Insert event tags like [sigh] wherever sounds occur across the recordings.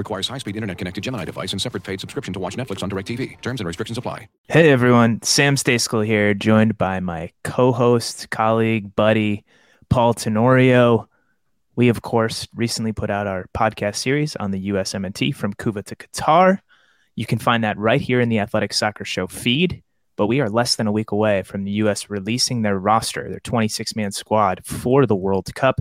Requires high-speed internet-connected Gemini device and separate paid subscription to watch Netflix on DirecTV. Terms and restrictions apply. Hey everyone, Sam Stejskal here, joined by my co-host, colleague, buddy, Paul Tenorio. We, of course, recently put out our podcast series on the USMNT from Cuba to Qatar. You can find that right here in the Athletic Soccer Show feed. But we are less than a week away from the U.S. releasing their roster, their 26 man squad for the World Cup.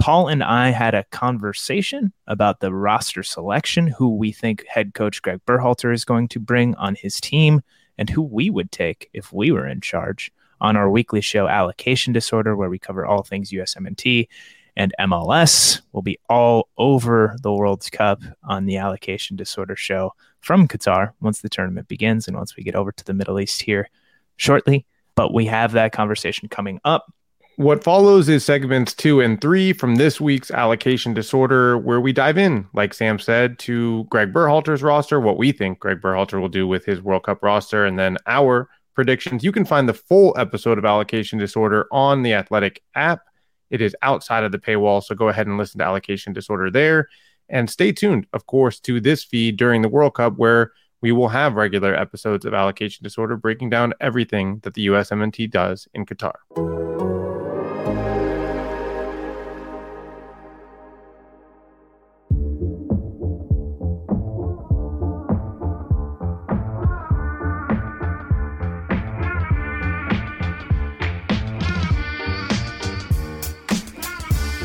Paul and I had a conversation about the roster selection, who we think head coach Greg Berhalter is going to bring on his team, and who we would take if we were in charge on our weekly show, Allocation Disorder, where we cover all things USMNT and MLS. We'll be all over the World Cup on the Allocation Disorder show from Qatar once the tournament begins and once we get over to the Middle East here shortly. But we have that conversation coming up. What follows is segments two and three from this week's allocation disorder, where we dive in, like Sam said, to Greg Berhalter's roster, what we think Greg Berhalter will do with his World Cup roster, and then our predictions. You can find the full episode of Allocation Disorder on the Athletic app. It is outside of the paywall, so go ahead and listen to Allocation Disorder there. And stay tuned, of course, to this feed during the World Cup, where we will have regular episodes of Allocation Disorder breaking down everything that the USMNT does in Qatar.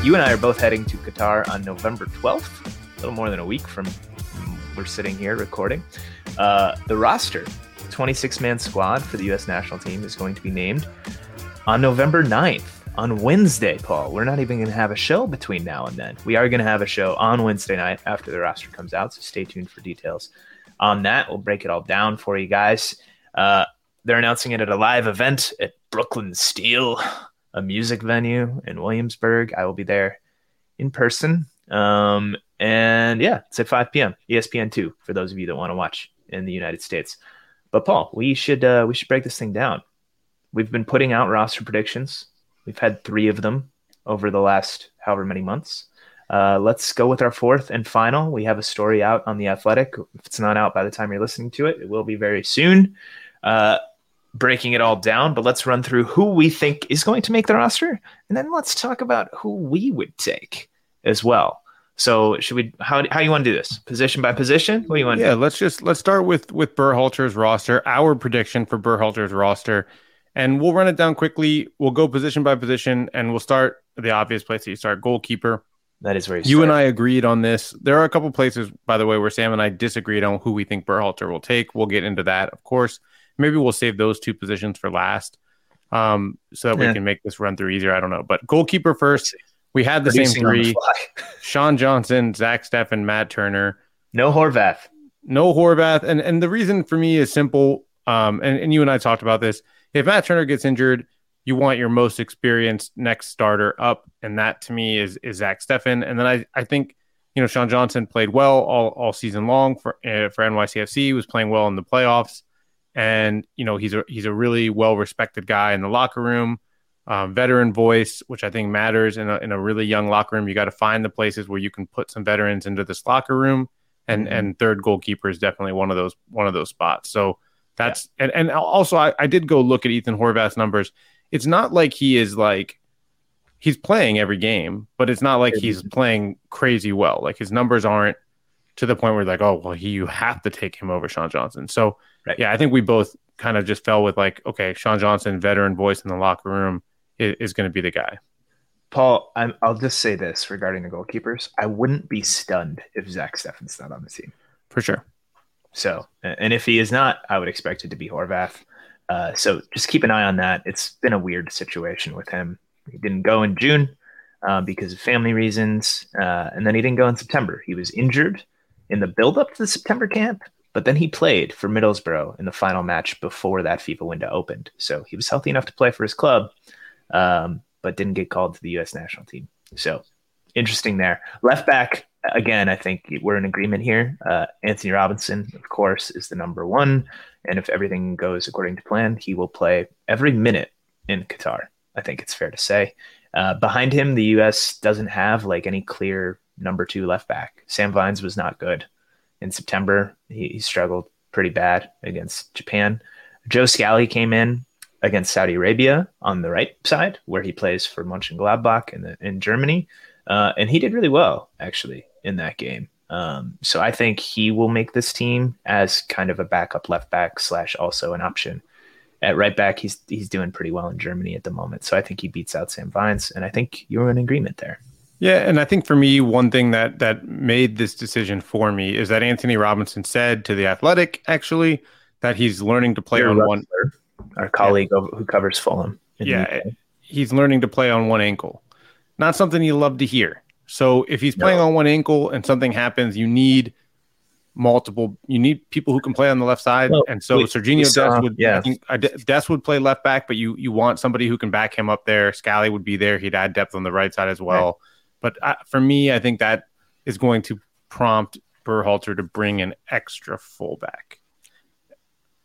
You and I are both heading to Qatar on November 12th, a little more than a week from, we're sitting here recording. Uh, the roster, 26 man squad for the U.S. national team, is going to be named on November 9th, on Wednesday, Paul. We're not even going to have a show between now and then. We are going to have a show on Wednesday night after the roster comes out, so stay tuned for details on that. We'll break it all down for you guys. Uh, they're announcing it at a live event at Brooklyn Steel a music venue in Williamsburg. I will be there in person. Um, and yeah, it's at 5 p.m. ESPN two for those of you that want to watch in the United States. But Paul, we should uh, we should break this thing down. We've been putting out roster predictions. We've had three of them over the last however many months. Uh, let's go with our fourth and final. We have a story out on the Athletic. If it's not out by the time you're listening to it, it will be very soon. Uh, breaking it all down, but let's run through who we think is going to make the roster, and then let's talk about who we would take as well. So, should we? How how you want to do this? Position by position? What do you want? Yeah, let's just let's start with with Berhalter's roster. Our prediction for Berhalter's roster, and we'll run it down quickly. We'll go position by position, and we'll start the obvious place that you start goalkeeper. That is where you, you and I agreed on this. There are a couple places, by the way, where Sam and I disagreed on who we think Berhalter will take. We'll get into that, of course. Maybe we'll save those two positions for last, um, so that yeah. we can make this run through easier. I don't know, but goalkeeper first. We had the Producing same three: the [laughs] Sean Johnson, Zach Steffen, Matt Turner. No Horvath. No Horvath, and and the reason for me is simple. Um, and, and you and I talked about this. If Matt Turner gets injured, you want your most experienced next starter up, and that to me is is Zach Steffen. And then I I think you know Sean Johnson played well all, all season long for uh, for NYCFC. He was playing well in the playoffs and you know he's a he's a really well respected guy in the locker room, um, veteran voice, which I think matters in a in a really young locker room. You got to find the places where you can put some veterans into this locker room, and mm-hmm. and third goalkeeper is definitely one of those one of those spots. So that's yeah. and and also I, I did go look at Ethan Horvath's numbers. It's not like he is like he's playing every game, but it's not like he's playing crazy well. Like his numbers aren't to the point where like, oh well, he, you have to take him over Sean Johnson. So Right. Yeah, I think we both kind of just fell with like, okay, Sean Johnson, veteran voice in the locker room, is, is going to be the guy. Paul, i will just say this regarding the goalkeepers: I wouldn't be stunned if Zach Steffen's not on the team for sure. So, and if he is not, I would expect it to be Horvath. Uh, so just keep an eye on that. It's been a weird situation with him. He didn't go in June uh, because of family reasons, uh, and then he didn't go in September. He was injured in the build-up to the September camp, but then he played for Middlesbrough in the final match before that FIFA window opened. So he was healthy enough to play for his club, um, but didn't get called to the U.S. national team. So interesting there. Left back, again, I think we're in agreement here. Uh, Antonee Robinson, of course, is the number one. And if everything goes according to plan, he will play every minute in Qatar. I think it's fair to say. Uh, behind him, the U.S. doesn't have like any clear number two left back. Sam Vines was not good in September. He, he struggled pretty bad against Japan. Joe Scally came in against Saudi Arabia on the right side, where he plays for Mönchengladbach in, the, in Germany. Uh, and he did really well, actually, in that game. Um, so I think he will make this team as kind of a backup left back slash also an option. At right back, he's he's doing pretty well in Germany at the moment. So I think he beats out Sam Vines, and I think you're in agreement there. Yeah, and I think for me, one thing that that made this decision for me is that Antonee Robinson said to the Athletic actually that he's learning to play on one. Our colleague yeah. who covers Fulham. Yeah, he's learning to play on one ankle. Not something you love to hear. So if he's playing no. on one ankle and something happens, you need multiple. You need people who can play on the left side, well, and so we, Sergiño Dest would. Yeah, Dest would play left back, but you you want somebody who can back him up there. Scally would be there. He'd add depth on the right side as well. Right. But I, for me, I think that is going to prompt Berhalter to bring an extra fullback.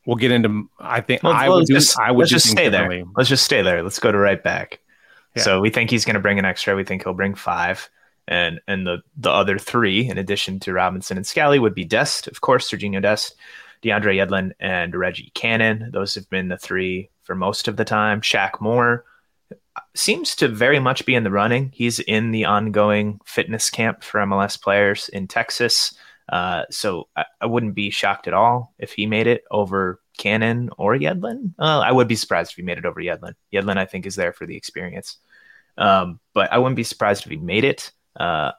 We'll get into. I think I would. Just, do, I would let's just stay there. Let's just stay there. Let's go to right back. Yeah. So we think he's going to bring an extra. We think he'll bring five, and and the the other three, in addition to Robinson and Scally, would be Dest, of course, Sergio Dest, DeAndre Yedlin, and Reggie Cannon. Those have been the three for most of the time. Shaq Moore seems to very much be in the running. He's in the ongoing fitness camp for MLS players in Texas. Uh, so I, I, wouldn't be shocked at all if he made it over Cannon or Yedlin. Uh, I would be surprised if he made it over Yedlin. Yedlin, I think, is there for the experience. Um, but I wouldn't be surprised if he made it. Uh,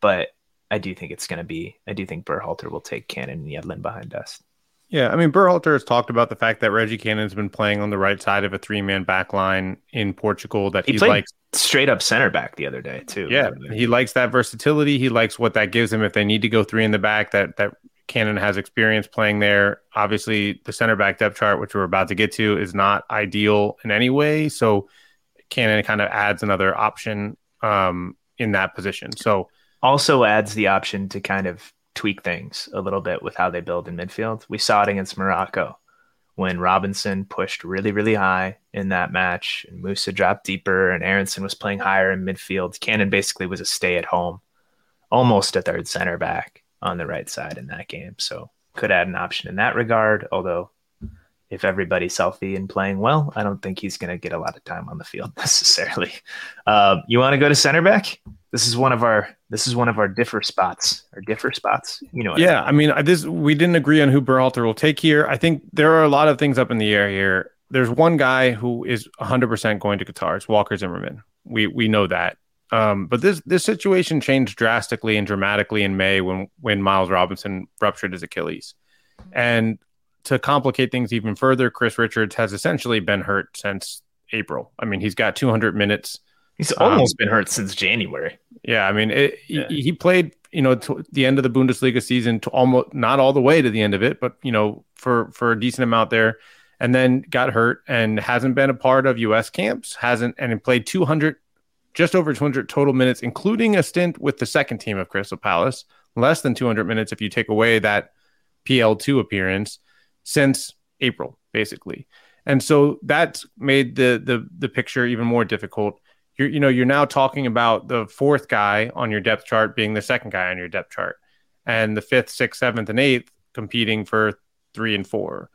but I do think it's going to be, I do think Berhalter will take Cannon and Yedlin behind us. Yeah, I mean, Berhalter has talked about the fact that Reggie Cannon's been playing on the right side of a three-man back line in Portugal. That he, he likes straight up center back the other day too. Yeah, he likes that versatility. He likes what that gives him if they need to go three in the back. That that Cannon has experience playing there. Obviously, the center back depth chart, which we're about to get to, is not ideal in any way. So Cannon kind of adds another option um, in that position. So also adds the option to kind of tweak things a little bit with how they build in midfield. We saw it against Morocco when Robinson pushed really, really high in that match and Musah dropped deeper and Aaronson was playing higher in midfield. Cannon basically was a stay at home, almost a third center back on the right side in that game. So could add an option in that regard, although if everybody's healthy and playing well, I don't think he's going to get a lot of time on the field [laughs] necessarily. Uh, you want to go to center back? This is one of our this is one of our differ spots. Our differ spots, you know. yeah, I mean, I mean, this we didn't agree on who Berhalter will take here. I think there are a lot of things up in the air here. There's one guy who is 100% going to Qatar. It's Walker Zimmerman. We we know that. Um, but this this situation changed drastically and dramatically in May when when Miles Robinson ruptured his Achilles, and to complicate things even further, Chris Richards has essentially been hurt since April. I mean, he's got 200 minutes. He's almost um, been hurt since January. Yeah, I mean, it, yeah. he, he, played, you know, to the end of the Bundesliga season to almost not all the way to the end of it, but you know, for for a decent amount there, and then got hurt and hasn't been a part of U.S. camps. Hasn't and played 200, just over 200 total minutes, including a stint with the second team of Crystal Palace. Less than 200 minutes if you take away that PL2 appearance since April, basically. And so that's made the the the picture even more difficult. You're you know you're now talking about the fourth guy on your depth chart being the second guy on your depth chart, and the fifth, sixth, seventh, and eighth competing for three and four.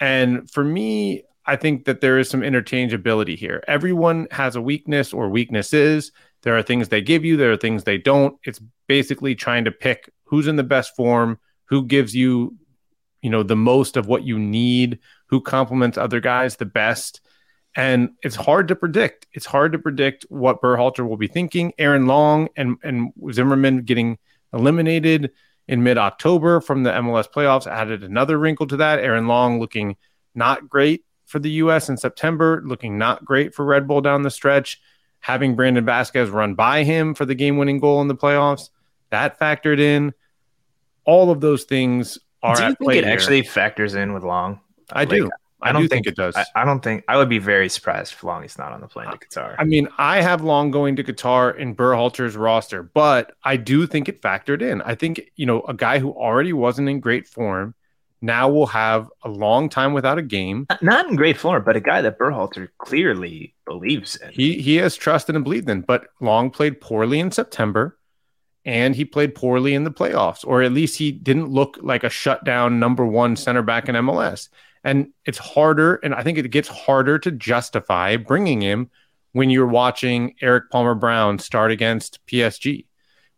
And for me, I think that there is some interchangeability here. Everyone has a weakness or weaknesses. There are things they give you, there are things they don't. It's basically trying to pick who's in the best form, who gives you you know the most of what you need who complements other guys the best and it's hard to predict it's hard to predict what Berhalter will be thinking Aaron Long and and Zimmerman getting eliminated in mid-October from the MLS playoffs added another wrinkle to that Aaron Long looking not great for the US in September looking not great for Red Bull down the stretch having Brandon Vazquez run by him for the game-winning goal in the playoffs that factored in all of those things are Do you think it here. actually factors in with Long? I do. I, don't do think, it does. I, I don't think I would be very surprised if Long is not on the plane to Qatar. I mean, I have Long going to Qatar in Berhalter's roster, but I do think it factored in. I think, you know, a guy who already wasn't in great form now will have a long time without a game. Not- in great form, but a guy that Berhalter clearly believes in. He he has trusted and believed in, but Long played poorly in September and he played poorly in the playoffs, or at least he didn't look like a shutdown number one center back in MLS. And it's harder, and I think it gets harder to justify bringing him when you're watching Erik Palmer Brown start against PSG,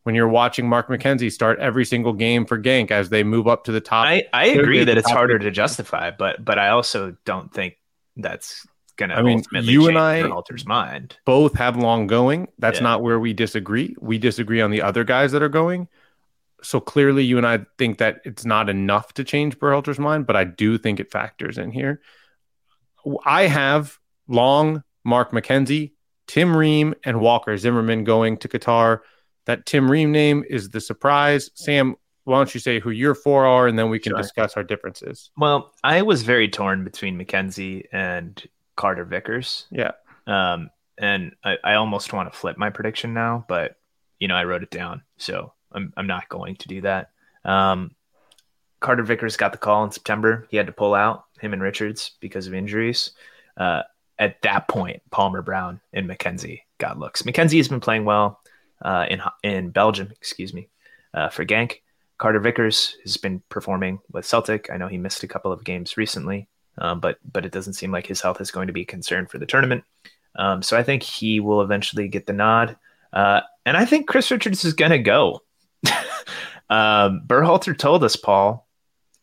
when you're watching Mark McKenzie start every single game for Genk as they move up to the top. I, I agree that it's harder to justify, but but I also don't think that's gonna I mean, ultimately you and I- Berhalter's mind. both have long going. That's Yeah. not where we disagree. We disagree on the other guys that are going. So clearly, you and I think that it's not enough to change Berhalter's mind, but I do think it factors in here. I have Long, Mark McKenzie, Tim Ream, and Walker Zimmerman going to Qatar. That Tim Ream name is the surprise. Sam, why don't you say who your four are, and then we can Sure. discuss our differences. Well, I was very torn between McKenzie and Carter Vickers. Yeah. Um, and I, I almost want to flip my prediction now, but you know, I wrote it down, so I'm I'm not going to do that. Um, Carter Vickers got the call in September. He had to pull out him and Richards because of injuries. Uh, at that point, Palmer Brown and McKenzie got looks. McKenzie has been playing well uh, in in Belgium, excuse me, uh, for Genk. Carter Vickers has been performing with Celtic. I know he missed a couple of games recently, um, but but it doesn't seem like his health is going to be a concern for the tournament. Um, so I think he will eventually get the nod, uh, and I think Chris Richards is going to go. Um, Berhalter told us, Paul,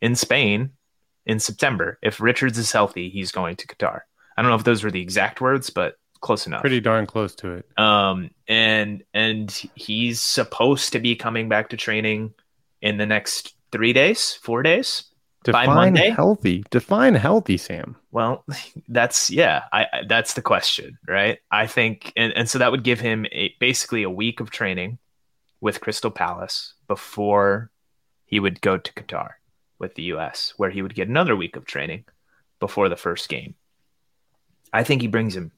in Spain in September, if Richards is healthy, he's going to Qatar. I don't know if those were the exact words, but close enough. Pretty darn close to it. Um, and and he's supposed to be coming back to training in the next three days, four days. By Define Monday? healthy. Define healthy, Sam. Well, [laughs] that's yeah, I, I that's the question, right? I think, and, and so that would give him a, basically a week of training with Crystal Palace before he would go to Qatar with the U.S., where he would get another week of training before the first game. I think he brings him.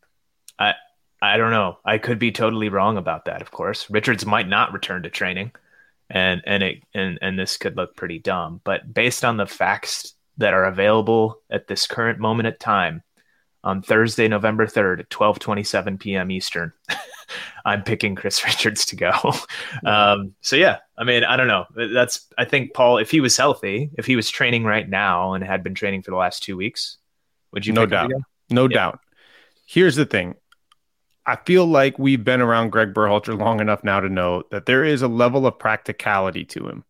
I I don't know. I could be totally wrong about that. Of course, Richards might not return to training, and and it and and this could look pretty dumb. But based on the facts that are available at this current moment at time, on Thursday, November third at twelve twenty seven p.m. Eastern, [laughs] I'm picking Chris [laughs] Richards to go. Um, so yeah, I mean, I don't know. That's I think Paul, if he was healthy, if he was training right now and had been training for the last two weeks, would you? No doubt. No Yeah. doubt. Here's the thing. I feel like we've been around Greg Berhalter long enough now to know that there is a level of practicality to him.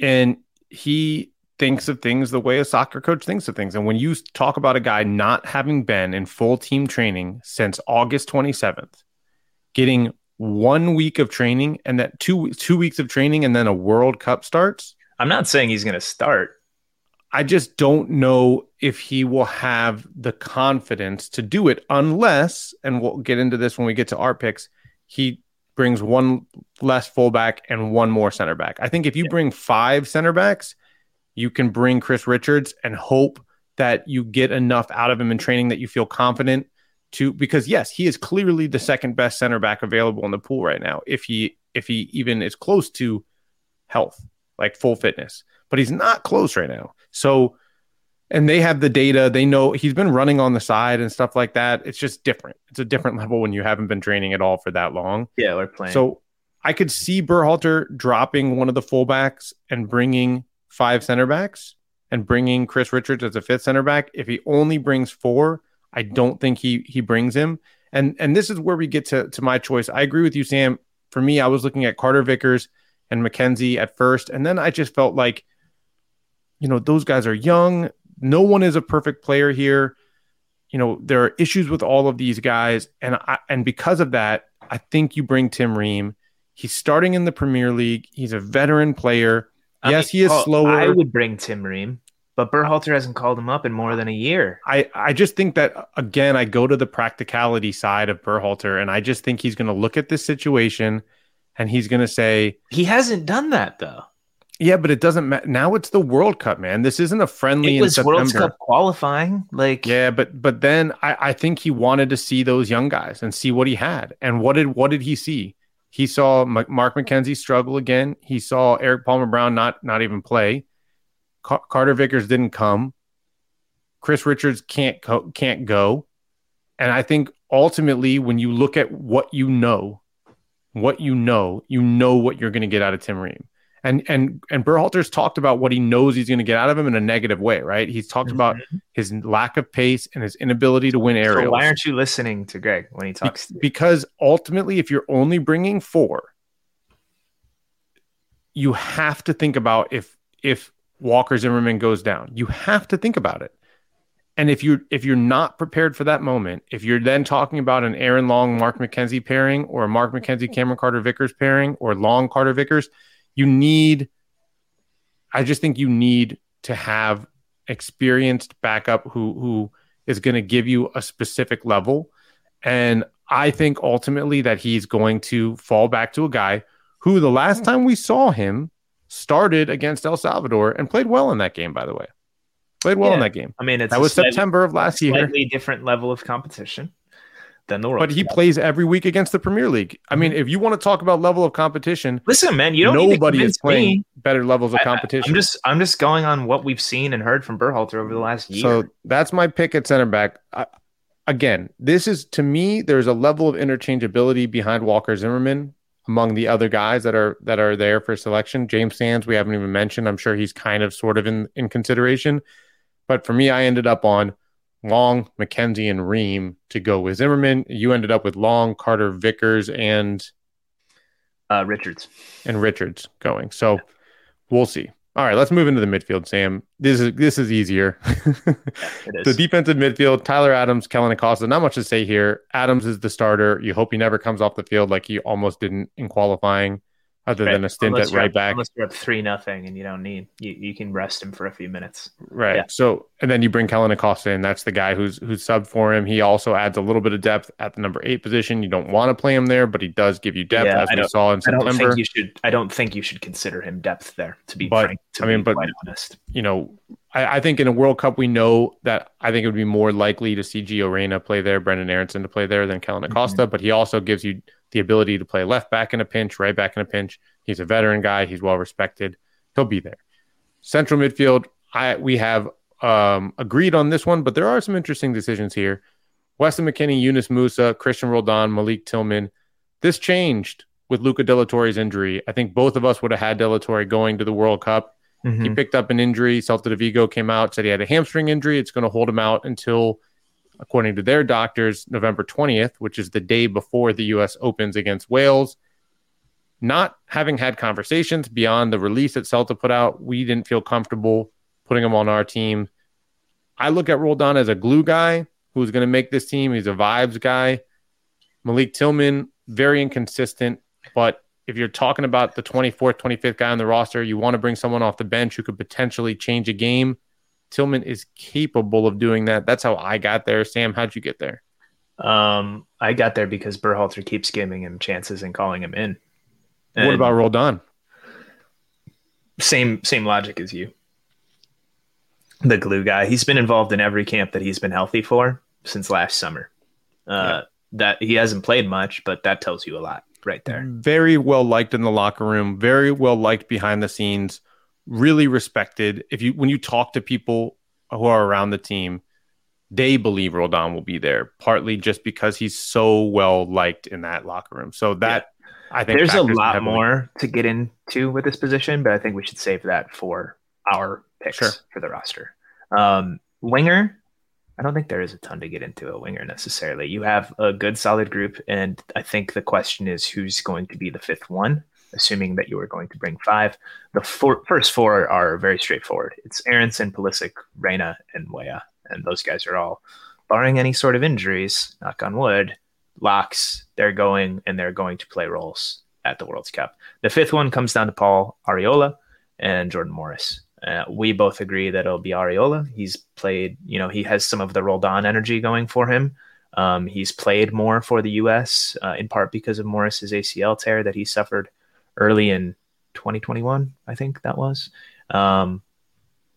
And he thinks of things the way a soccer coach thinks of things. And when you talk about a guy not having been in full team training since August 27th, getting one week of training and that two two weeks of training and then a World Cup starts, I'm not saying he's going to start. I just don't know if he will have the confidence to do it unless, and we'll get into this when we get to our picks, he brings one less fullback and one more center back. I think if you bring five center backs, you can bring Chris Richards and hope that you get enough out of him in training that you feel confident to because yes, he is clearly the second best center back available in the pool right now. If he if he even is close to health, like full fitness, but he's not close right now. So, and they have the data. They know he's been running on the side and stuff like that. It's just different. It's a different level when you haven't been training at all for that long. Yeah, we're playing. So I could see Berhalter dropping one of the fullbacks and bringing five center backs and bringing Chris Richards as a fifth center back. If he only brings four, I don't think he he brings him. And and this is where we get to to my choice. I agree with you, Sam. For me, I was looking at Carter Vickers and McKenzie at first, and then I just felt like, you know, those guys are young. No one is a perfect player here. You know, there are issues with all of these guys, and I, and because of that, I think you bring Tim Ream. He's starting in the Premier League. He's a veteran player. I yes, mean, he is oh, Paul, slower. I would bring Tim Ream, but Berhalter hasn't called him up in more than a year. I, I just think that again, I go to the practicality side of Berhalter, and I just think he's going to look at this situation, and he's going to say, He hasn't done that though. Yeah, but it doesn't matter. Now it's the World Cup, man. This isn't a friendly It was World Cup qualifying. Like, Yeah, but but then I, I think he wanted to see those young guys and see what he had. And what did what did he see? He saw M- Mark McKenzie struggle again. He saw Erik Palmer Brown not not even play. Car- Carter Vickers didn't come. Chris Richards can't co- can't go. And I think ultimately, when you look at what you know, what you know, you know what you're going to get out of Tim Ream. And and and Berhalter's talked about what he knows he's going to get out of him in a negative way, right? He's talked about his lack of pace and his inability to win Mm-hmm. so why aren't you listening to Greg when he Be- talks? you? because ultimately, if you're only bringing four, you have to think about if if Walker Zimmerman goes down. You have to think about it. And if you if you're not prepared for that moment, if you're then talking about an Aaron Long Mark McKenzie pairing or a Mark McKenzie Cameron Carter Vickers pairing or Long Carter Vickers, you need I just think you need to have experienced backup who who is going to give you a specific level. And I think ultimately that he's going to fall back to a guy who the last time we saw him started against El Salvador and played well in that game, by the way. Played well in that game. I mean, it's That was slightly- September of last year. Slightly different level of competition than the World But he Cup. plays every week against the Premier League. I mean, mm-hmm. if you want to talk about level of competition, Listen, man, you don't need to nobody is playing me. better levels of I- I- competition. I'm just I'm just going on what we've seen and heard from Berhalter over the last year. So that's my pick at center back. I, again, this is to me. There's a level of interchangeability behind Walker Zimmerman among the other guys that are that are there for selection. James Sands, we haven't even mentioned. I'm sure he's kind of sort of in in consideration. But for me, I ended up on Long, McKenzie, and Ream to go with Zimmerman. You ended up with Long, Carter, Vickers, and uh, Richards. and Richards going. So we'll see. All right, let's move into the midfield, Sam. This is this is easier. It [laughs] is. the defensive midfield, Tyler Adams, Kellyn Acosta. Not much to say here. Adams is the starter. You hope he never comes off the field like he almost didn't in qualifying, other than a stint Unless at right back. Unless you're up three nothing and you don't need you, you can rest him for a few minutes. Right. Yeah. So and then you bring Kellyn Acosta in. That's the guy who's who's subbed for him. He also adds a little bit of depth at the number eight position. You don't want to play him there, but he does give you depth Yeah, as I we saw in I don't think you should. I don't think you should consider him depth there. To be But, frank, to I mean, but- quite honest, you know, I, I think in a World Cup, we know that I think it would be more likely to see Gio Reyna play there, Brenden Aaronson to play there than Kellyn mm-hmm. Acosta. But he also gives you the ability to play left back in a pinch, right back in a pinch. He's a veteran guy. He's well respected. He'll be there. Central midfield, I we have um, agreed on this one, but there are some interesting decisions here. Weston McKennie, Yunus Musah, Christian Roldan, Malik Tillman. This changed with Luca de la Torre's injury. I think both of us would have had de la Torre going to the World Cup. He picked up an injury. Celta de Vigo came out, said he had a hamstring injury. It's going to hold him out until, according to their doctors, November 20th, which is the day before the U.S. opens against Wales. Not having had conversations beyond the release that Celta put out, we didn't feel comfortable putting him on our team. I look at Roldan as a glue guy who's going to make this team. He's a vibes guy. Malik Tillman, very inconsistent, but if you're talking about the 24th, 25th guy on the roster, you want to bring someone off the bench who could potentially change a game. Tillman is capable of doing that. That's how I got there. Sam, how'd you get there? um, I got there because Berhalter keeps giving him chances and calling him in. what about Roldan? same same logic as you? The glue guy. He's been involved in every camp that he's been healthy for since last summer. Uh, That he hasn't played much, but that tells you a lot right there. Very well liked in the locker room, very well liked behind the scenes, really respected. If you when you talk to people who are around the team, they believe Roldan will be there, partly just because he's so well liked in that locker room. So that I think There's a lot heavily. more to get into with this position, but I think we should save that for our picks Sure. for the roster. Um, winger, I don't think there is a ton to get into a winger necessarily. You have a good, solid group, and I think the question is who's going to be the fifth one, assuming that you are going to bring five. The four, first four are very straightforward. It's Aaronson, Pulisic, Reyna, and Weah, and those guys are all, barring any sort of injuries, knock on wood, locks. They're going and they're going to play roles at the World Cup. The fifth one comes down to Paul Arriola and Jordan Morris. Uh, we both agree that it'll be Arriola. He's played, you know, he has some of the Roldan energy going for him. Um, he's played more for the U.S. Uh, in part because of Morris's ACL tear that he suffered early in 2021, I think that was. Um,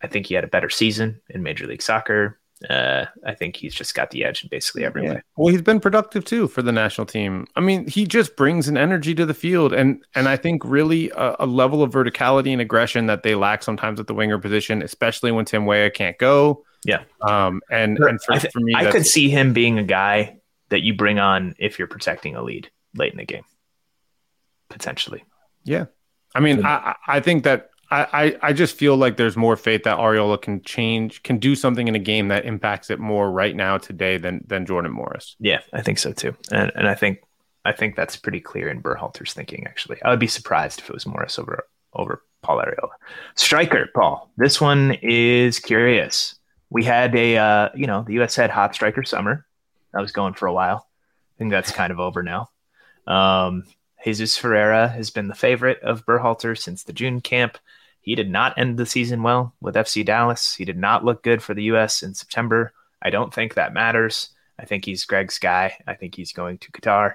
I think he had a better season in Major League Soccer. Uh, I think he's just got the edge in basically every Yeah. way. Well, he's been productive too for the national team. I mean, he just brings an energy to the field, and and I think really a, a level of verticality and aggression that they lack sometimes at the winger position, especially when Tim Weah can't go. Yeah. Um. And and for, I, th- for me, I could see him being a guy that you bring on if you're protecting a lead late in the game, potentially. Yeah. I mean, I, I I think that I, I, just feel like there's more faith that Arriola can change, can do something in a game that impacts it more right now today than than Jordan Morris. Yeah, I think so too, and and I think I think that's pretty clear in Berhalter's thinking. Actually, I would be surprised if it was Morris over over Paul Arriola. Striker Paul. This one is curious. We had a uh, you know the U.S. had hot striker summer. That was going for a while. I think that's kind of over now. Um, Jesus Ferreira has been the favorite of Berhalter since the June camp. He did not end the season well with FC Dallas. He did not look good for the U.S. in September. I don't think that matters. I think he's Greg's guy. I think he's going to Qatar.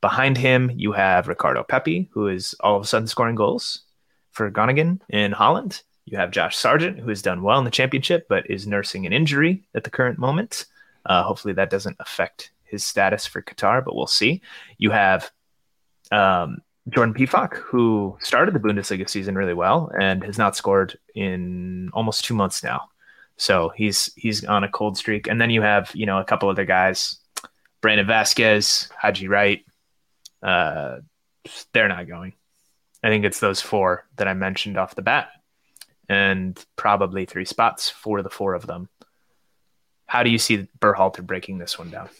Behind him, you have Ricardo Pepi, who is all of a sudden scoring goals for Groningen in Holland. You have Josh Sargent, who has done well in the championship, but is nursing an injury at the current moment. Uh, hopefully, that doesn't affect his status for Qatar, but we'll see. You have um, Jordan Pefok, who started the Bundesliga season really well and has not scored in almost two months now. So he's he's on a cold streak. And then you have you know a couple other guys, Brandon Vazquez, Haji Wright. Uh, they're not going. I think it's those four that I mentioned off the bat, and probably three spots for the four of them. How do you see Berhalter breaking this one down?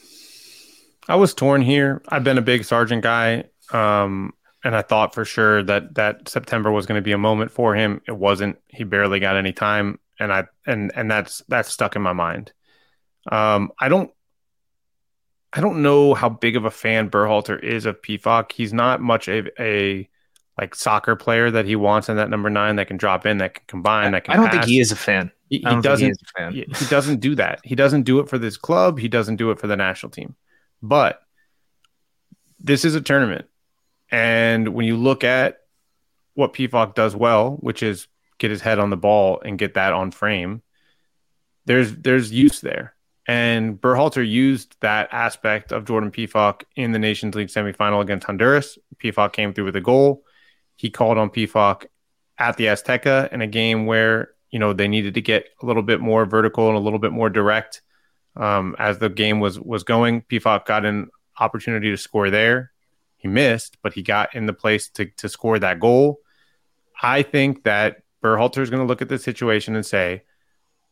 I was torn here. I've been a big Sargent guy, um, and I thought for sure that that September was going to be a moment for him. It wasn't. He barely got any time, and I and and that's that's stuck in my mind. Um, I don't. I don't know how big of a fan Berhalter is of Pefok. He's not much of a like soccer player that he wants in that number nine that can drop in, that can combine, that can. I don't think he is a fan. He, he doesn't. he a fan. he he doesn't do that. He doesn't do it for this club. He doesn't do it for the national team. But this is a tournament, and when you look at what Pefok does well, which is get his head on the ball and get that on frame, there's there's use there. And Berhalter used that aspect of Jordan Pefok in the Nations League semifinal against Honduras. Pefok came through with a goal. He called on Pefok at the Azteca in a game where you know they needed to get a little bit more vertical and a little bit more direct um, as the game was was going. Pefok got an opportunity to score there. He missed, but he got in the place to to score that goal. I think that Berhalter is going to look at the situation and say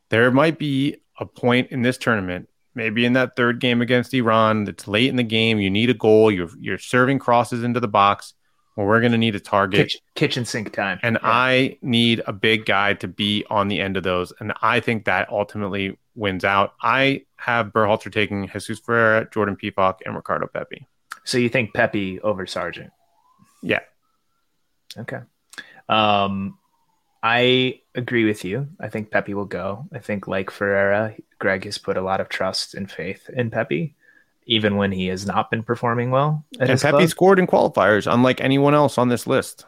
there might be a point in this tournament, maybe in that third game against Iran, that's late in the game. You need a goal. You're you're serving crosses into the box. Well, we're going to need a target. Kitchen, kitchen sink time. And Yeah. I need a big guy to be on the end of those. And I think that ultimately wins out. I have Berhalter taking Jesus Ferreira, Jordan Pefok, and Ricardo Pepi. So you think Pepi over Sargent? Yeah. Okay. Um, I agree with you. I think Pepi will go. I think, like Ferreira, Greg has put a lot of trust and faith in Pepi, even when he has not been performing well. At And Pepi club. scored in qualifiers, unlike anyone else on this list.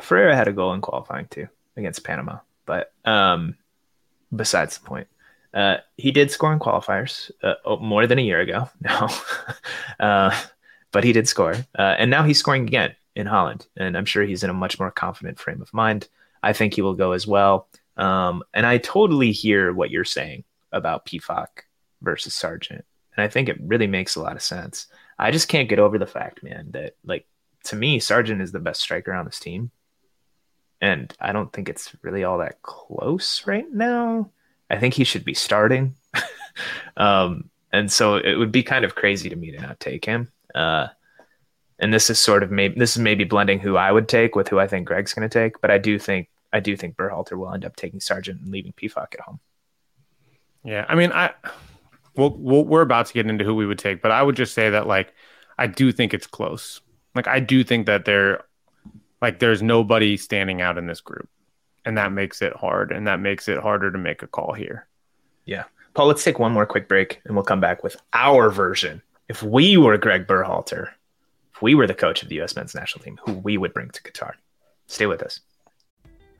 Ferreira had a goal in qualifying too against Panama, but um, besides the point, uh, he did score in qualifiers uh, more than a year ago [laughs] No, [laughs] uh, but he did score, uh, and now he's scoring again in Holland, and I'm sure he's in a much more confident frame of mind. I think he will go as well, um, and I totally hear what you're saying about Pefok versus Sargent, and I think it really makes a lot of sense. I just can't get over the fact, man, that like to me, Sargent is the best striker on this team and I don't think it's really all that close right now. I think he should be starting. [laughs] um, and so it would be kind of crazy to me to not take him. Uh, and this is sort of maybe this is maybe blending who I would take with who I think Greg's going to take, but I do think I do think Berhalter will end up taking Sargent and leaving Pefok at home. Yeah, I mean, I we'll, we'll, we're about to get into who we would take, but I would just say that like I do think it's close. Like I do think that there, like there's nobody standing out in this group, and that makes it hard, and that makes it harder to make a call here. Yeah. Paul, let's take one more quick break and we'll come back with our version. If we were Greg Berhalter, if we were the coach of the U.S. men's national team, who we would bring to Qatar. Stay with us.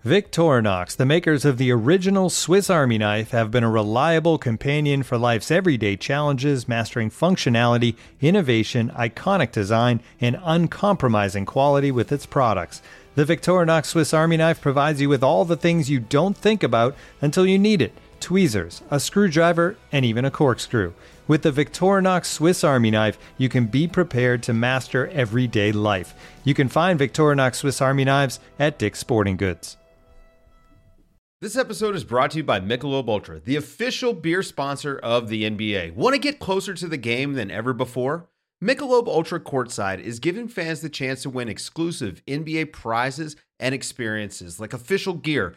Victorinox, the makers of the original Swiss Army knife, have been a reliable companion for life's everyday challenges, mastering functionality, innovation, iconic design, and uncompromising quality with its products. The Victorinox Swiss Army knife provides you with all the things you don't think about until you need it tweezers, a screwdriver, and even a corkscrew. With the Victorinox Swiss Army knife, you can be prepared to master everyday life. You can find Victorinox Swiss Army knives at Dick's Sporting Goods. This episode is brought to you by Michelob Ultra, the official beer sponsor of the NBA. Want to get closer to the game than ever before? Michelob Ultra Courtside is giving fans the chance to win exclusive NBA prizes and experiences like official gear,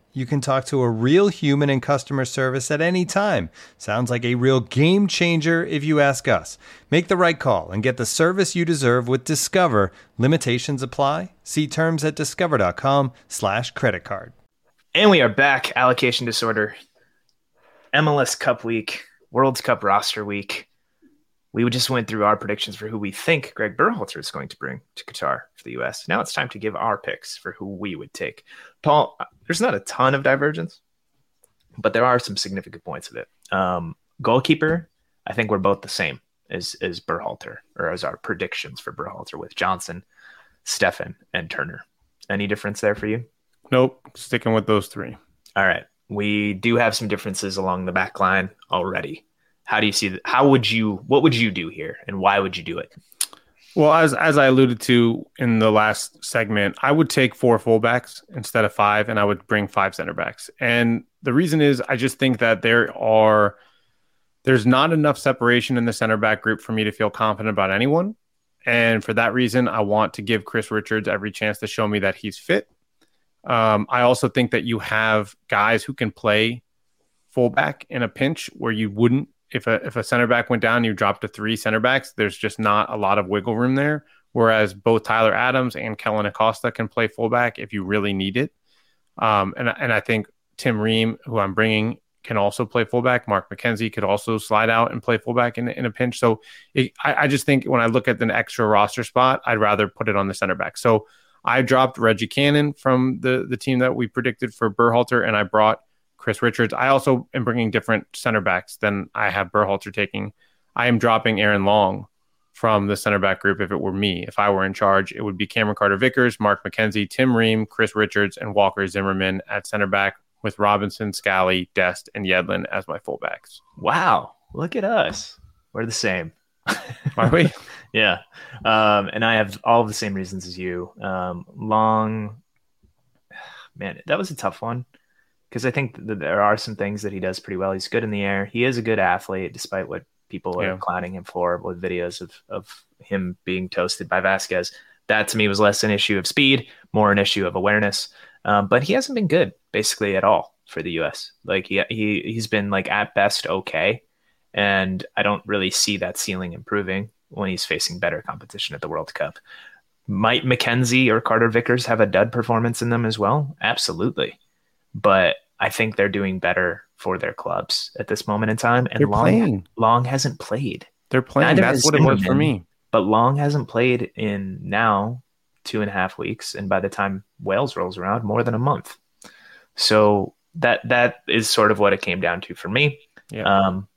You can talk to a real human in customer service at any time. Sounds like a real game changer if you ask us. Make the right call and get the service you deserve with Discover. Limitations apply. See terms at discover.com slash credit card. And we are back. Allocation disorder. MLS Cup week, World Cup roster week. We just went through our predictions for who we think Greg Berhalter is going to bring to Qatar for the U.S. Now it's time to give our picks for who we would take. Paul, there's not a ton of divergence, but there are some significant points of it. Um, goalkeeper, I think we're both the same as as Berhalter, or as our predictions for Berhalter with Johnson, Steffen, and Turner. Any difference there for you? Nope, sticking with those three. All right we do have some differences along the back line already. How do you see that? How would you, what would you do here and why would you do it? Well, as as I alluded to in the last segment, I would take four fullbacks instead of five, and I would bring five center backs. And the reason is, I just think that there are there's not enough separation in the center back group for me to feel confident about anyone. And for that reason, I want to give Chris Richards every chance to show me that he's fit um, I also think that you have guys who can play fullback in a pinch where you wouldn't if a if a center back went down, you dropped to three center backs. There's just not a lot of wiggle room there. Whereas both Tyler Adams and Kellyn Acosta can play fullback if you really need it. Um, and and I think Tim Ream, who I'm bringing, can also play fullback. Mark McKenzie could also slide out and play fullback in, in a pinch. So it, I, I just think when I look at an extra roster spot, I'd rather put it on the center back. So I dropped Reggie Cannon from the the team that we predicted for Berhalter, and I brought Chris Richards. I also am bringing different center backs than I have Berhalter taking. I am dropping Aaron Long from the center back group. If it were me, if I were in charge, it would be Cameron Carter Vickers, Mark McKenzie, Tim Ream, Chris Richards, and Walker Zimmerman at center back with Robinson, Scally, Dest, and Yedlin as my fullbacks. Wow, look at us. We're the same. [laughs] Are we? [laughs] yeah. Um, and I have all the same reasons as you. Um, long, [sighs] man, that was a tough one because I think that there are some things that he does pretty well. He's good in the air. He is a good athlete, despite what people are clowning him for with videos of, of him being toasted by Vazquez. That to me was less an issue of speed, more an issue of awareness. Um, but he hasn't been good basically at all for the U.S. Like he he he's been like at best okay. And I don't really see that ceiling improving when he's facing better competition at the World Cup. Might McKenzie or Carter Vickers have a dud performance in them as well? Absolutely. But I think they're doing better for their clubs at this moment in time. And Long, playing. Long hasn't played. They're playing. Neither That's what it was for me. But Long hasn't played in now two and a half weeks. And by the time Wales rolls around, more than a month. So that that is sort of what it came down to for me. Yeah. Um,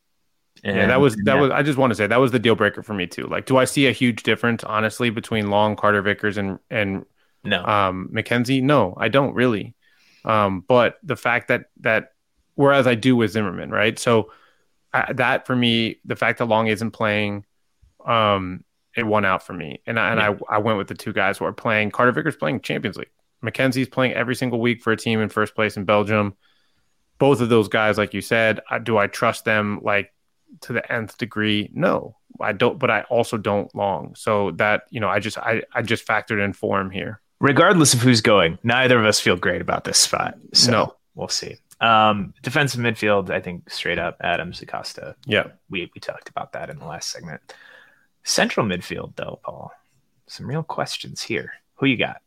and, yeah, that was that yeah. was. I just want to say that was the deal breaker for me too. Like, do I see a huge difference, honestly, between Long, Carter, Vickers, and and no um, McKenzie? No, I don't really. Um, but the fact that that whereas I do with Zimmerman, right? So uh, that for me, the fact that Long isn't playing, um, it won out for me, and I, and I I went with the two guys who are playing. Carter Vickers playing Champions League. McKenzie's playing every single week for a team in first place in Belgium. Both of those guys, like you said, do I trust them like to the nth degree? No, I don't. But I also don't long. So that you know, I just I I just factored in form here. Regardless of who's going, neither of us feel great about this spot. So No. we'll see. Um, defensive midfield, I think straight up Adams Acosta. Yeah. We we talked about that in the last segment. Central midfield, though, Paul. Some real questions here. Who you got?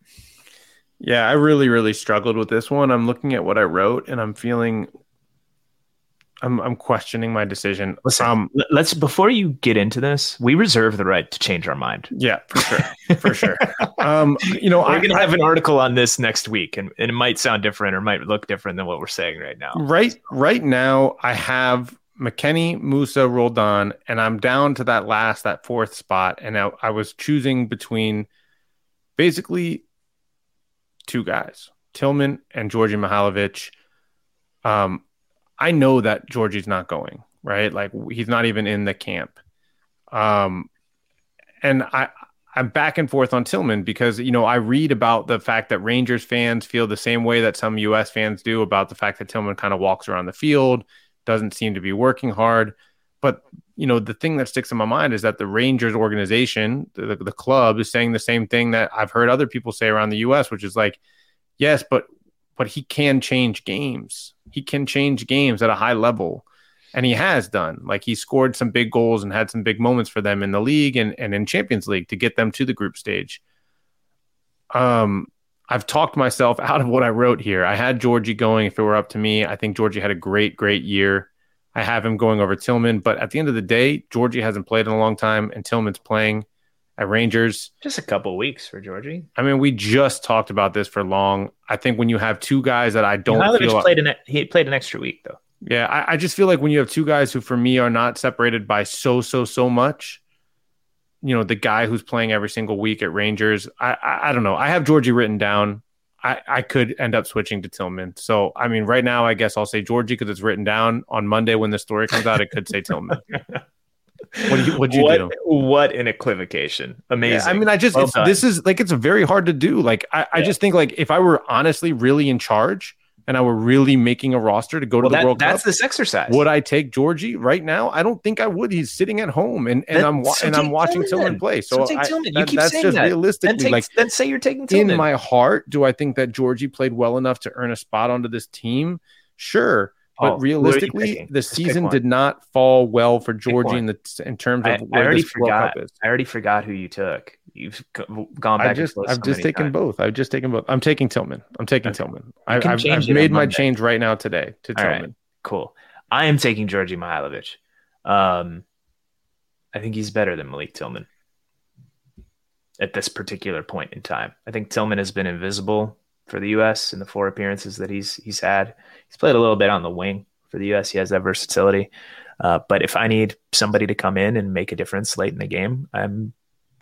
Yeah, I really, really struggled with this one. I'm looking at what I wrote and I'm feeling I'm I'm questioning my decision. Listen, um let's before you get into this, we reserve the right to change our mind. yeah, for sure. For sure. [laughs] Um you know, We're I, gonna have an article on this next week, and, and it might sound different or might look different than what we're saying right now. right right now I have McKennie, Musah, Roldan, and I'm down to that last, that fourth spot. And I, I was choosing between basically two guys, Tillman and Djordje Mihailovic. Um, I know that Djordje's not going, right? Like he's not even in the camp. Um, and I, I'm back and forth on Tillman because you know I read about the fact that Rangers fans feel the same way that some U.S. fans do about the fact that Tillman kind of walks around the field, doesn't seem to be working hard. But you know the thing that sticks in my mind is that the Rangers organization, the, the club, is saying the same thing that I've heard other people say around the U.S., which is like, yes, but but he can change games. He can change games at a high level and he has done. Like he scored some big goals and had some big moments for them in the league and, and in Champions League to get them to the group stage. Um, I've talked myself out of what I wrote here. I had Djordje going if it were up to me. I think Djordje had a great, great year. I have him going over Tillman, but at the end of the day, Djordje hasn't played in a long time, and Tillman's playing at Rangers. Just a couple weeks for Djordje. I mean, we just talked about this for long. I think when you have two guys that I don't feel played an he played an extra week though. yeah, I, I just feel like when you have two guys who, for me, are not separated by so so so much. You know, the guy who's playing every single week at Rangers. I I, I don't know. I have Djordje written down. I, I could end up switching to Tillman. So I mean, right now, I guess I'll say Djordje because it's written down. On Monday when the story comes out, it could say Tillman. [laughs] What do you what you what, do? what an equivocation! Amazing. Yeah, I mean, I just Well it's, this is like it's very hard to do. Like I, I Yeah. just think like if I were honestly really in charge and I were really making a roster to go well, to the that- World that's Cup, that's this exercise. would I take Djordje right now? I don't think I would. He's sitting at home and, and Then- I'm wa- so and I'm watching Tillman Tillman play. So So, take I, Tillman. You that- keep that's saying just that. then realistically take, like then say you're taking in my heart. Do I think that Djordje played well enough to earn a spot onto this team? Sure. Paul, But realistically, the season did not fall well for Djordje in the in terms of I where already this World forgot. Cup is. I already forgot who you took. You've gone back. I just, I've so just taken times. both. I've just taken both. I'm taking Tillman. I'm taking Okay. Tillman. I, can I've, change I've made my Monday. change right now today to All right. Tillman. Cool. I am taking Djordje Mihailovic. Um, I think he's better than Malik Tillman at this particular point in time. I think Tillman has been invisible for the U.S. in the four appearances that he's he's had. He's played a little bit on the wing for the U.S. He has that versatility. Uh, but if I need somebody to come in and make a difference late in the game, I'm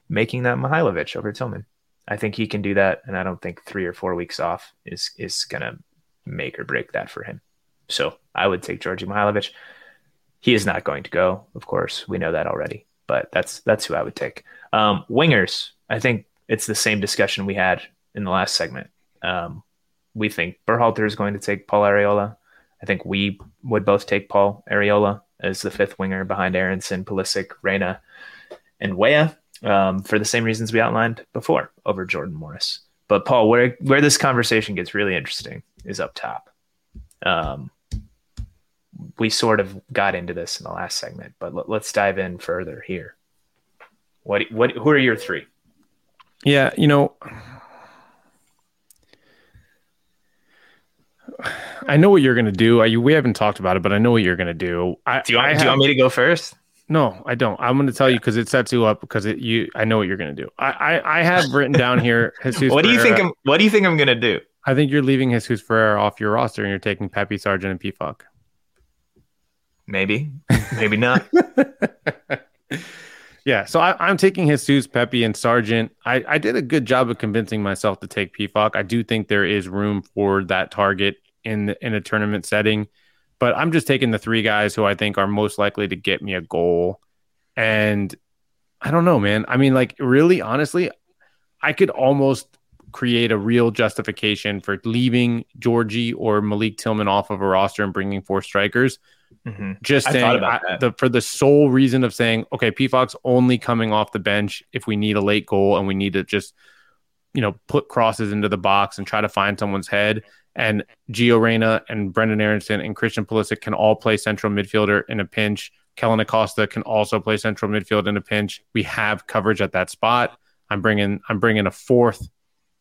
making that Mihailovic over Tillman. I think he can do that, and I don't think three or four weeks off is is gonna make or break that for him. So I would take Djordje Mihailovic. He is not going to go, of course. We know that already, but that's that's who I would take. Um, wingers, I think it's the same discussion we had in the last segment. Um, we think Berhalter is going to take Paul Arriola. I think we would both take Paul Arriola as the fifth winger behind Aaronson, Pulisic, Reyna, and Weah um, for the same reasons we outlined before over Jordan Morris. But Paul, where where this conversation gets really interesting is up top. Um, we sort of got into this in the last segment, but let, let's dive in further here. What what who are your three? Yeah, you know, [sighs] I know what you're gonna do. I, we haven't talked about it, but I know what you're gonna do. I, Do you want, I do you want me to go first? No, I don't. I'm going to tell you because it sets you up because it you. I know what you're going to do. I, I I have written down here. [laughs] Jesus what do you think? I'm, what do you think I'm gonna do? I think you're leaving Jesus Ferreira off your roster and you're taking Pepi Sargent and Pefok. Maybe, maybe not. [laughs] Yeah, so I, I'm taking Jesus, Pepi, and Sargent. I, I did a good job of convincing myself to take Pefok. I do think there is room for that target in the, in a tournament setting, but I'm just taking the three guys who I think are most likely to get me a goal. And I don't know, man. I mean, like, really, honestly, I could almost create a real justification for leaving Djordje or Malik Tillman off of a roster and bringing four strikers. Mm-hmm. Just saying, I- the, for the sole reason of saying, okay, Pefok's only coming off the bench if we need a late goal and we need to just, you know, put crosses into the box and try to find someone's head. And Gio Reyna and Brenden Aaronson and Christian Pulisic can all play central midfielder in a pinch. Kellyn Acosta can also play central midfield in a pinch. We have coverage at that spot. I'm bringing I'm bringing a fourth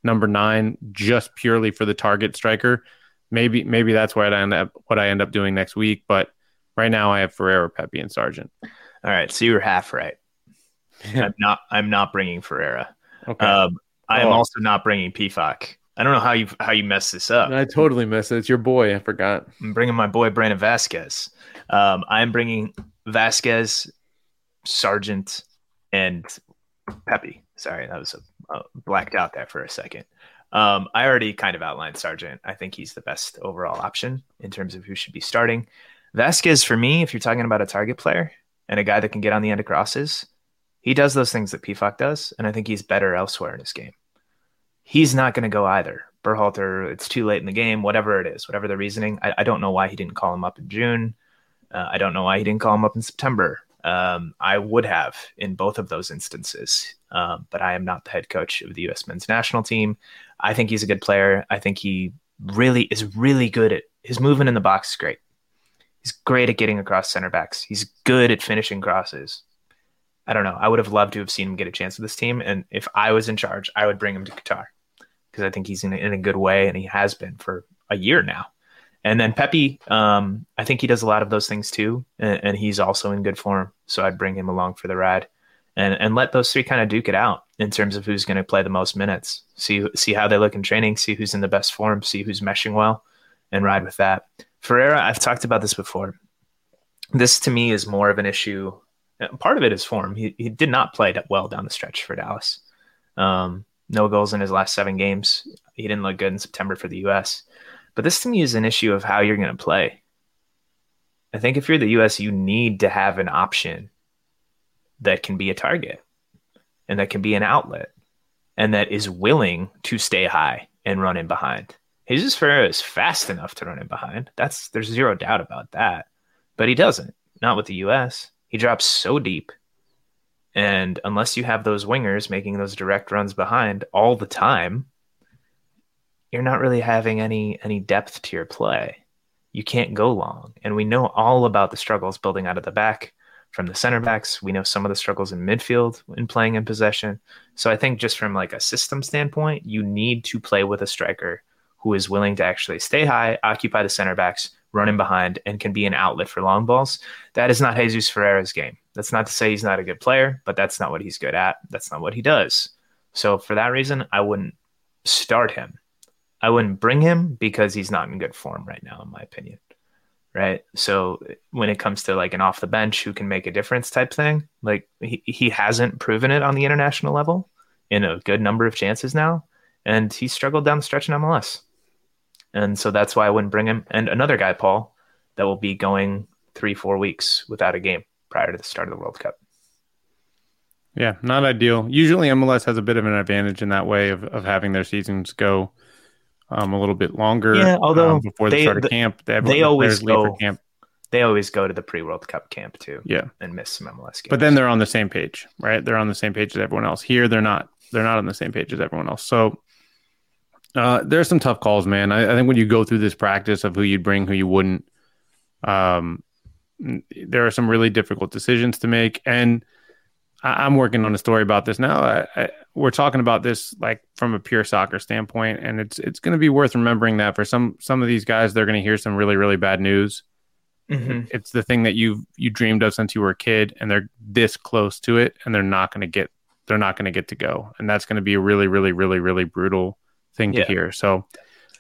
number nine just purely for the target striker. Maybe maybe that's what I end up what I end up doing next week. But right now I have Ferreira, Pepi, and Sargent. All right, so you're half right. [laughs] I'm not. I'm not bringing Ferreira. Okay, Um, I am Oh. also not bringing Pefok. I don't know how you how you messed this up. I totally missed it. It's your boy. I forgot. I'm bringing my boy Brandon Vazquez. Um, I'm bringing Vazquez, Sargent, and Pepi. Sorry, that was a, uh, blacked out there for a second. Um, I already kind of outlined Sargent. I think he's the best overall option in terms of who should be starting. Vazquez, for me, if you're talking about a target player and a guy that can get on the end of crosses, he does those things that Pefok does, and I think he's better elsewhere in his game. He's not going to go either. Berhalter, it's too late in the game, whatever it is, whatever the reasoning. I, I don't know why he didn't call him up in June. Uh, I don't know why he didn't call him up in September. Um, I would have in both of those instances, um, but I am not the head coach of the U.S. men's national team. I think he's a good player. I think he really is really good at his movement in the box is great. He's great at getting across center backs. He's good at finishing crosses. I don't know. I would have loved to have seen him get a chance with this team. And if I was in charge, I would bring him to Qatar because I think he's in a, in a good way and he has been for a year now. And then Pepi, um, I think he does a lot of those things too, and, and he's also in good form. So I'd bring him along for the ride, and and let those three kind of duke it out in terms of who's going to play the most minutes. See see how they look in training, see who's in the best form, see who's meshing well, and ride with that. Ferreira, I've talked about this before. This to me is more of an issue. Part of it is form. He he did not play that well down the stretch for Dallas. Um, no goals in his last seven games. He didn't look good in September for the U.S. But this to me is an issue of how you're going to play. I think if you're the US, you need to have an option that can be a target and that can be an outlet and that is willing to stay high and run in behind. Jesus Ferreira is fast enough to run in behind. That's there's zero doubt about that. But he doesn't. Not with the US. He drops so deep. And unless you have those wingers making those direct runs behind all the time, you're not really having any any depth to your play. You can't go long. And we know all about the struggles building out of the back from the center backs. We know some of the struggles in midfield in playing in possession. So I think just from like a system standpoint, you need to play with a striker who is willing to actually stay high, occupy the center backs, run in behind, and can be an outlet for long balls. That is not Jesus Ferreira's game. That's not to say he's not a good player, but that's not what he's good at. That's not what he does. So for that reason, I wouldn't start him. I wouldn't bring him because he's not in good form right now, in my opinion. Right. So when it comes to like an off the bench who can make a difference type thing, like he, he hasn't proven it on the international level in a good number of chances now. And he struggled down the stretch in MLS. And so that's why I wouldn't bring him. And another guy, Paul, that will be going three, four weeks without a game prior to the start of the World Cup. Yeah, not ideal. Usually MLS has a bit of an advantage in that way of, of having their seasons go um, a little bit longer. Yeah, although um, before the they- start of the- camp, they, they always leave for go- camp. They always go to the pre World Cup camp too Yeah, and miss some MLS games. but then they're on the same page, right? They're on the same page as everyone else. Here, they're not. They're not on the same page as everyone else. So uh, there's some tough calls, man. I, I think when you go through this practice of who you'd bring, who you wouldn't, um, there are some really difficult decisions to make. And I, I'm working on a story about this now. I, I, we're talking about this like from a pure soccer standpoint, and it's it's going to be worth remembering that for some some of these guys, they're going to hear some really really bad news. Mhm. It's the thing that you you dreamed of since you were a kid, and they're this close to it, and they're not going to get they're not going to get to go, and that's going to be a really really really really brutal thing Yeah. to hear. So.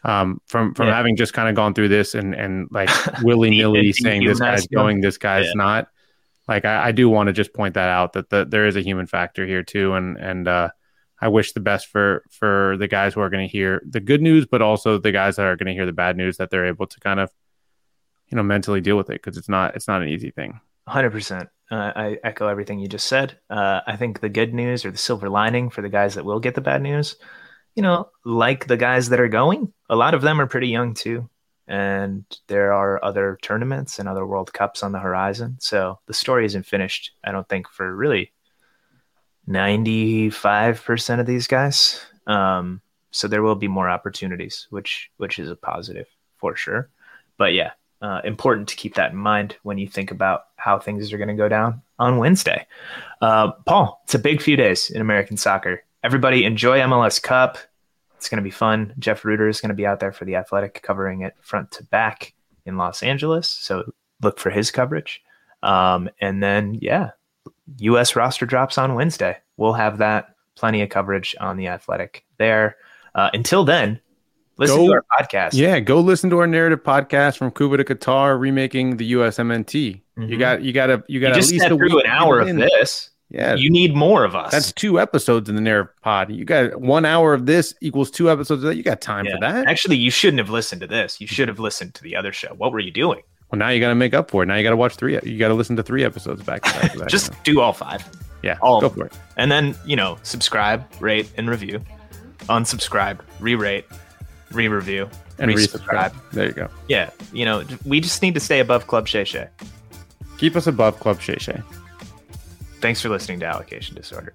Um, from from Yeah. having just kind of gone through this and and like [laughs] willy nilly saying this guy's going, this guy's Yeah. not. Like I, I do want to just point that out that the, there is a human factor here too, and and uh, I wish the best for for the guys who are going to hear the good news, but also the guys that are going to hear the bad news that they're able to kind of you know mentally deal with it because it's not it's not an easy thing. 100%. Uh, I echo everything you just said. Uh, I think the good news or the silver lining for the guys that will get the bad news, you know, like the guys that are going, a lot of them are pretty young too. And there are other tournaments and other World Cups on the horizon. So the story isn't finished, I don't think, for really 95% of these guys. Um, so there will be more opportunities, which which is a positive for sure. But yeah, uh, important to keep that in mind when you think about how things are going to go down on Wednesday. Uh, Paul, it's a big few days in American soccer. Everybody enjoy MLS Cup. It's going to be fun. Jeff Rueter is going to be out there for the Athletic, covering it front to back in Los Angeles. So look for his coverage. Um, and then, yeah, U.S. roster drops on Wednesday. We'll have that plenty of coverage on the Athletic there. Uh, until then, listen Go- to our podcast. Yeah, go listen to our narrative podcast from Cuba to Qatar, remaking the USMNT. You Mhm. got, you got to, you got You at least a through week an hour of this. Yeah, You need more of us. that's two episodes in the narrative pod. You got one hour of this equals two episodes of that. You got time Yeah. for that. Actually, you shouldn't have listened to this. You should have listened to the other show. What were you doing? Well, now you got to make up for it. Now you got to watch three. You got to listen to three episodes back to back. [laughs] Just do all five. yeah, all go for it. And then, you know, subscribe, rate, and review. Unsubscribe, re rate, re review, And resubscribe. resubscribe. There you go. Yeah, you know, we just need to stay above Club Shay Shay. Keep us above Club Shay Shay. Thanks for listening to Allocation Disorder.